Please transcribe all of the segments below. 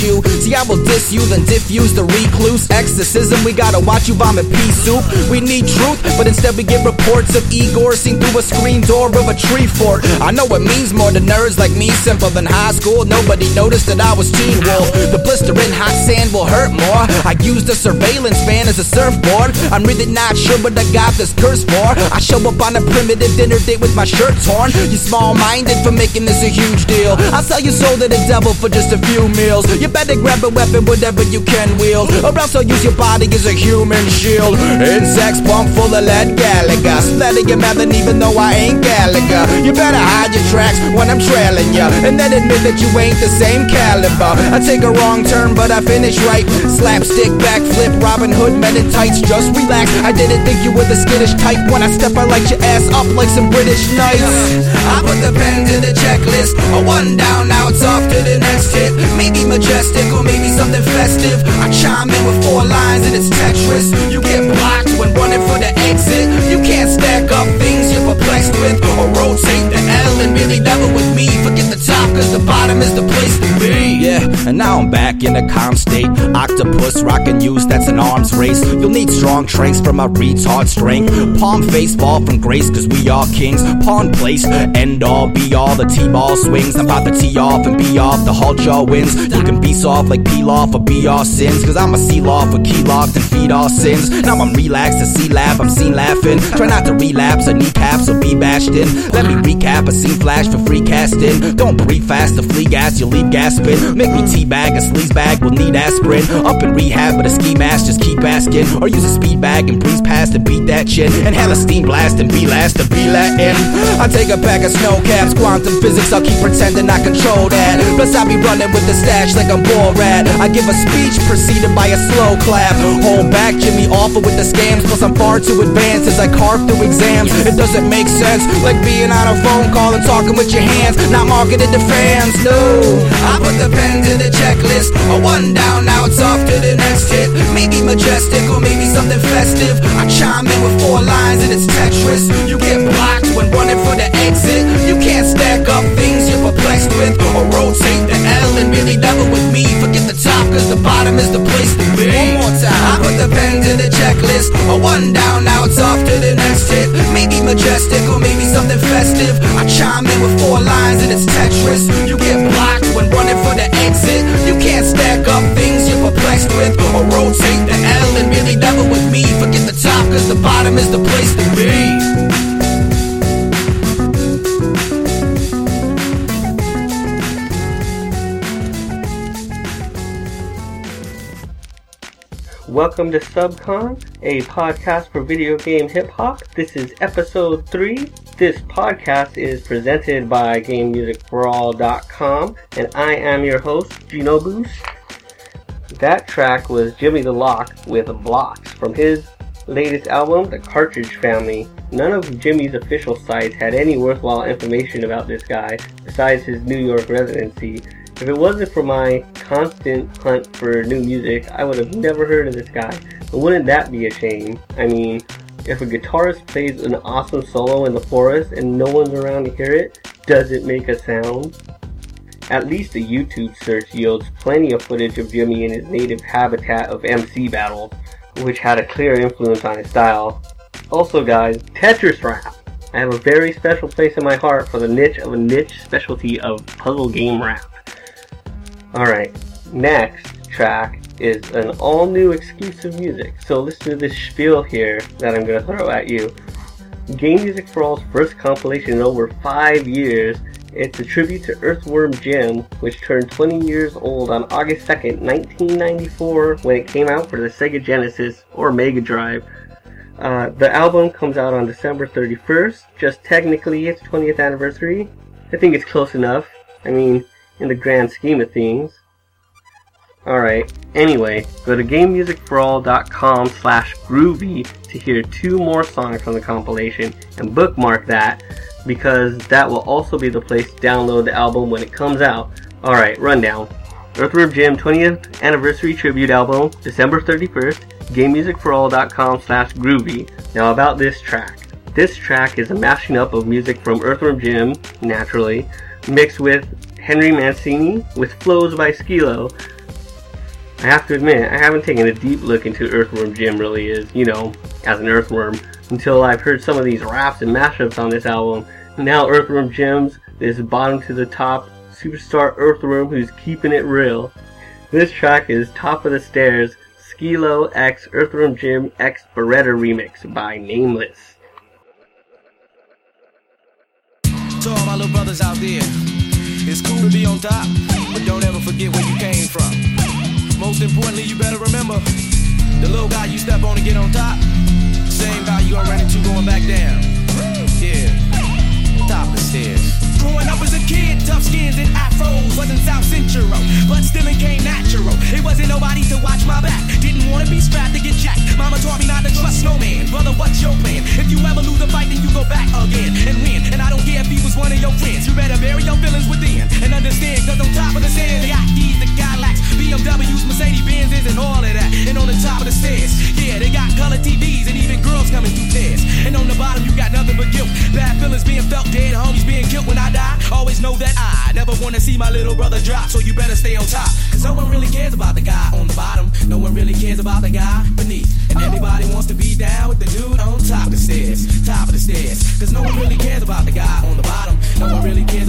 skin See, I will diss you, then diffuse the recluse. Exorcism, we gotta watch you vomit pea soup. We need truth, but instead we get reports of Igor seen through a screen door of a tree fort. I know it means more to nerds like me, simple than high school. Nobody noticed that I was teen wolf. The blistering hot sand will hurt more. I used a surveillance van as a surfboard. I'm really not sure what I got this curse for. I show up on a primitive dinner date with my shirt torn. You small minded for making this a huge deal. I'll sell your soul to the devil for just a few meals. You better grab a weapon, whatever you can wield. Or else I'll use your body as a human shield. Insects pump full of lead Gallagher. Splatter your melon even though I ain't Gallagher. You better hide your tracks when I'm trailing ya. And then admit that you ain't the same caliber. I take a wrong turn, but I finish right. Slapstick, backflip, Robin Hood, men in tights, just relax. I didn't think you were the skittish type. When I step, I light your ass up like some British knights. I put the pen to the checklist. A one down, now it's off to the next hit. Maybe majestic or maybe something festive. I chime in with four lines and it's Tetris. You get blocked when running for the exit. You can't stack up things you're perplexed with or rotate the L and really level with me. Forget the top, cause the bottom is the place to be. Yeah, and now I'm back in a calm state. Octopus rockin' use, that's an arms race. You'll need strong traits from my retard strength. Palm face ball from grace, cause we are kings. Pawn place, end all, be all. The T-ball swings. I'm about to tee off and be off. The halt jaw wins. You can be soft like peel off or be all sins. Cause I'm a seal off with key locked and feed all sins. Now I'm relaxed to see laugh, I'm seen laughing. Try not to relapse, a kneecaps or be bashed in. Let me recap a scene flash for free casting. Don't breathe fast, the flea gas, you'll leave gasping. Make me teabag, a sleaze bag will need aspirin. Up in rehab, but a ski mask, just keep asking. Or use a speed bag and breeze past to beat that shit. And hell a steam blast and be last to be Latin. I take a pack of snow caps, quantum physics, I'll keep pretending I control that. Plus, I be running with the stash like I'm Borat. I give a speech preceded by a slow clap. Hold back, Jimmy Offer with the scams. Plus, I'm far too advanced as I carve through exams. It doesn't make sense, like being on a phone call and talking with your hands, not marketed to fans. No, I put the pen to the checklist. A one down, now it's off to the next hit. Maybe majestic or maybe something festive. I chime in with four lines and it's Tetris. You get blocked when running for the exit. You can't stack up things you're perplexed with or rotate the L and really level with me. Forget the top, cause the bottom is the place to be. One more time. I put the pen to the checklist. A one down, now it's off to the next hit. Maybe majestic or maybe something festive. I chime in with four lines and it's Tetris. You get blocked when running for the exit. Welcome to Subcon, a podcast for video game hip hop. This is episode 3. This podcast is presented by GameMusicForAll.com, and I am your host, Gino Boost. That track was Jimmy the Lock with Blocks from his latest album, The Cartridge Family. None of Jimmy's official sites had any worthwhile information about this guy besides his New York residency. If it wasn't for my constant hunt for new music, I would have never heard of this guy. But wouldn't that be a shame? I mean, if a guitarist plays an awesome solo in the forest and no one's around to hear it, does it make a sound? At least a YouTube search yields plenty of footage of Jimmy in his native habitat of MC battles, which had a clear influence on his style. Also guys, Tetris rap! I have a very special place in my heart for the niche of a niche specialty of puzzle game rap. Alright, next track is an all new exclusive music. So listen to this spiel here that I'm gonna throw at you. Game Music for All's first compilation in over five years. It's a tribute to Earthworm Jim, which turned 20 years old on August 2nd, 1994, when it came out for the Sega Genesis or Mega Drive. Uh, the album comes out on December 31st, just technically its 20th anniversary. I think it's close enough. I mean, in the grand scheme of things. Alright, anyway, go to GameMusicForAll.com slash groovy to hear two more songs from the compilation and bookmark that because that will also be the place to download the album when it comes out. Alright, rundown. Earthworm Jim 20th Anniversary Tribute Album, December 31st, GameMusicForAll.com slash groovy. Now about this track. This track is a mashing up of music from Earthworm Jim, naturally, mixed with Henry Mancini with flows by Skee-Lo. I have to admit, I haven't taken a deep look into Earthworm Jim really is, you know, as an earthworm, until I've heard some of these raps and mashups on this album. Now Earthworm Jim's this bottom to the top superstar Earthworm who's keeping it real. This track is Top of the Stairs, Skee-Lo X Earthworm Jim X Beretta remix by Nameless. To all my little brothers out there, it's cool to be on top, but don't ever forget where you came from. Most importantly, you better remember the little guy you step on to get on top, same guy you gonna into going back down. Yeah, top of the stairs. Growing up as a kid, tough skins and afros wasn't South Central, but still it came natural. It wasn't nobody to watch my back. Didn't wanna be strapped to get jacked. Mama taught me not to trust no man. Brother, what's your plan? If you ever lose a fight, then you go back again and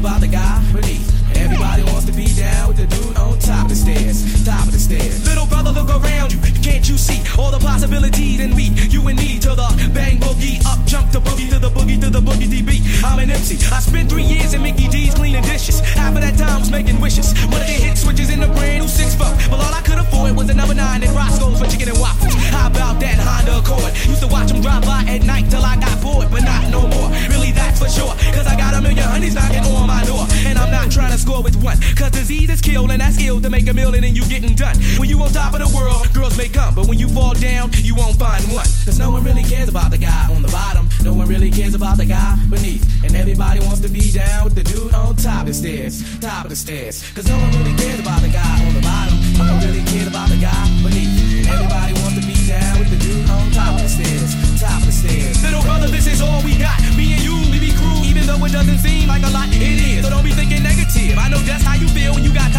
about the guy beneath. Everybody wants to be down with the dude on top of the stairs. Top of the stairs. Little brother, look around you. Can't you see all the possibilities in me? You and me to the bang boogie, up jump the boogie to the boogie to the boogie DB. I'm an MC. I spent three years in Mickey D's cleaning dishes. Half of that time was making wishes. One of the hit switches in the brand new six foot. But all I could afford was a number nine and Roscoe's for chicken and waffles. How about that Honda Accord? Used to watch them drive by at night till I got bored, but not no more. Really, that's for sure. Cause I got a million honeys knocking Cause disease is kill and that's ill to make a million and you getting done. When you on top of the world, girls may come. But when you fall down, you won't find one. Cause no one really cares about the guy on the bottom. No one really cares about the guy beneath. And everybody wants to be down with the dude on top of the stairs. Top of the stairs. Cause no one really cares about the guy on the bottom. No one really cares about the guy beneath. And everybody wants to be down with the dude on top of the stairs. Top of the stairs. Little brother, this is all we got. Me and you, it doesn't seem like a lot. It is. So don't be thinking negative. I know just how you feel when you got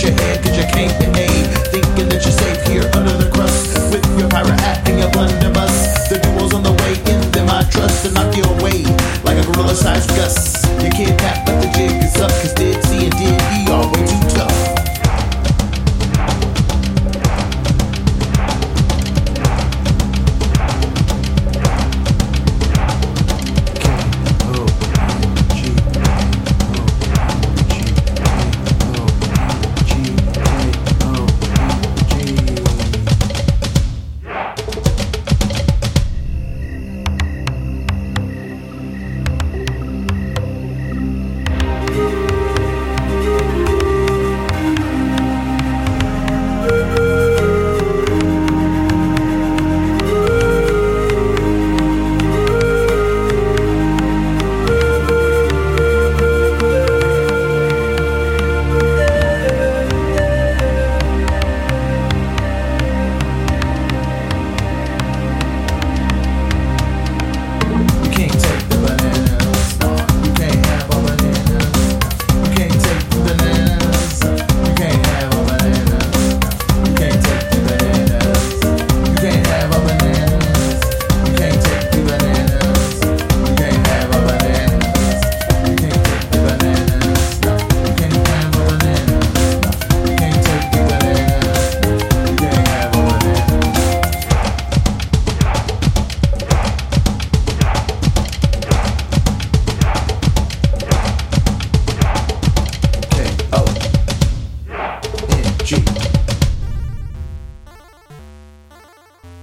Your head cause you can't behave. Thinking that you're safe here under the crust. With your pirate hat and your blunderbuss. The duels on the way in them I trust to knock you away. Like a gorilla sized gus. You can't tap, but the jig is up. Cause Dead C and Dead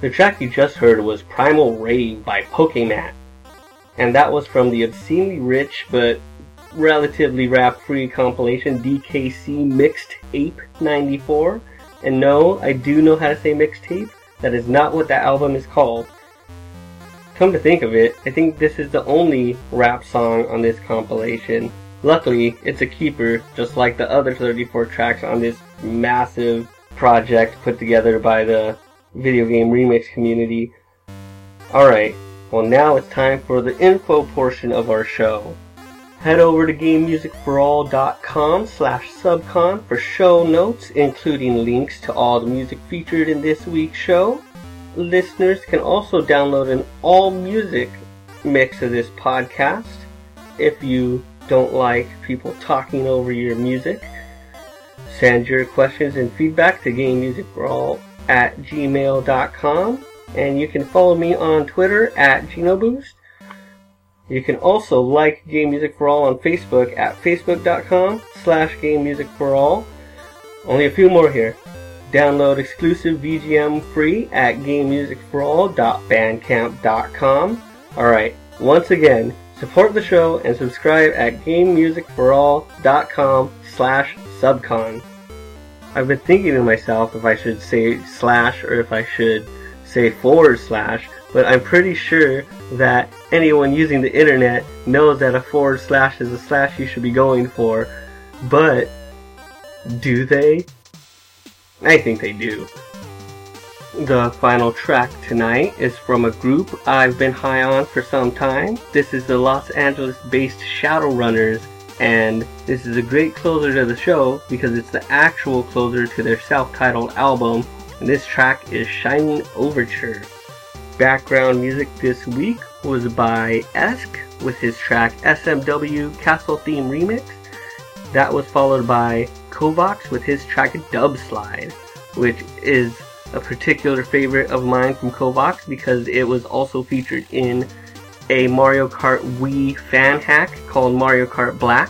The track you just heard was Primal Rave by Pokemon, and that was from the obscenely rich but relatively rap free compilation DKC Mixtape 94. And no, I do know how to say mixtape. That is not what that album is called. Come to think of it, I think this is the only rap song on this compilation. Luckily, it's a keeper, just like the other 34 tracks on this massive project put together by the video game remix community. Alright, well now it's time for the info portion of our show. Head over to GameMusicForAll.com slash subcon for show notes, including links to all the music featured in this week's show. Listeners can also download an all music mix of this podcast if you don't like people talking over your music. Send your questions and feedback to GameMusicForAll at gmail.com and you can follow me on Twitter at GenoBoost. You can also like Game Music for All on Facebook at facebook.com slash Game Music for All. Only a few more here. Download exclusive VGM free at GameMusicForAll.bandcamp.com. Alright, once again, support the show and subscribe at GameMusicForAll.com slash subcon. I've been thinking to myself if I should say slash or if I should say forward slash, but I'm pretty sure that anyone using the internet knows that a forward slash is a slash you should be going for. But do they? I think they do. The final track tonight is from a group I've been high on for some time. This is the Los Angeles based Shadowrunners, and this is a great closer to the show because it's the actual closer to their self titled album, and this track is Shining Overture. Background music this week was by Esk with his track SMW Castle Theme Remix. That was followed by Kovacs with his track Dub Slide, which is a particular favorite of mine from Kovacs because it was also featured in a Mario Kart Wii fan hack called Mario Kart Black.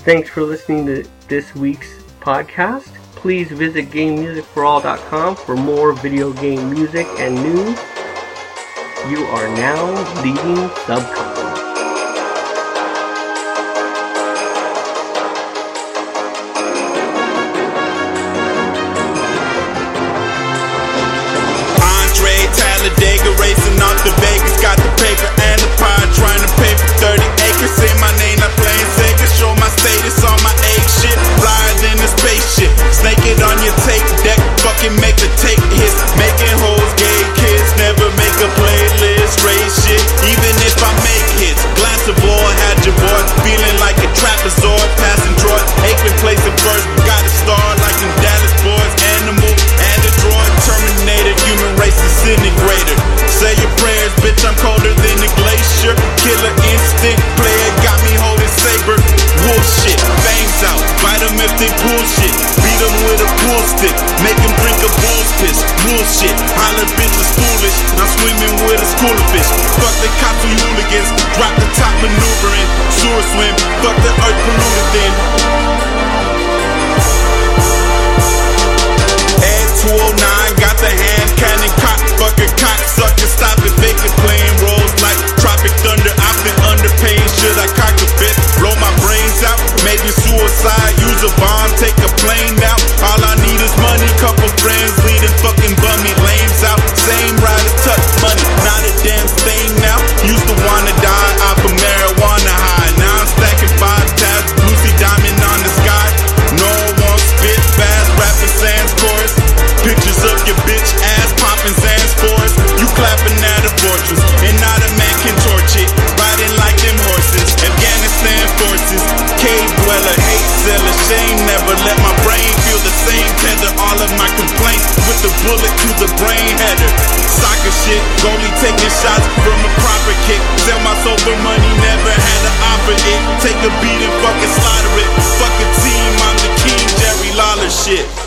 Thanks for listening to this week's podcast. Please visit GameMusicForAll.com for more video game music and news. You are now leaving Subcon. They bullshit. Beat them with a pool stick, make them drink a bull's piss. Bullshit, holler bitch is foolish. I'm swimming with a school of fish. Fuck the cops and hooligans, drop the top maneuvering. Sewer swim, fuck the earth polluted then. Ed 209 got the hand cannon cock, fucking cock sucker, stop it, make it plain rolls like tropic thunder. I've been under pain, should I cock a bit? Maybe suicide, use a bomb, take a plane out. I the bullet to the brain header. Soccer shit, goalie taking shots from a proper kick. Sell my soul for money, never had to offer it. Take a beat and fucking slaughter it. Fuck a team, I'm the king, Jerry Lawler shit.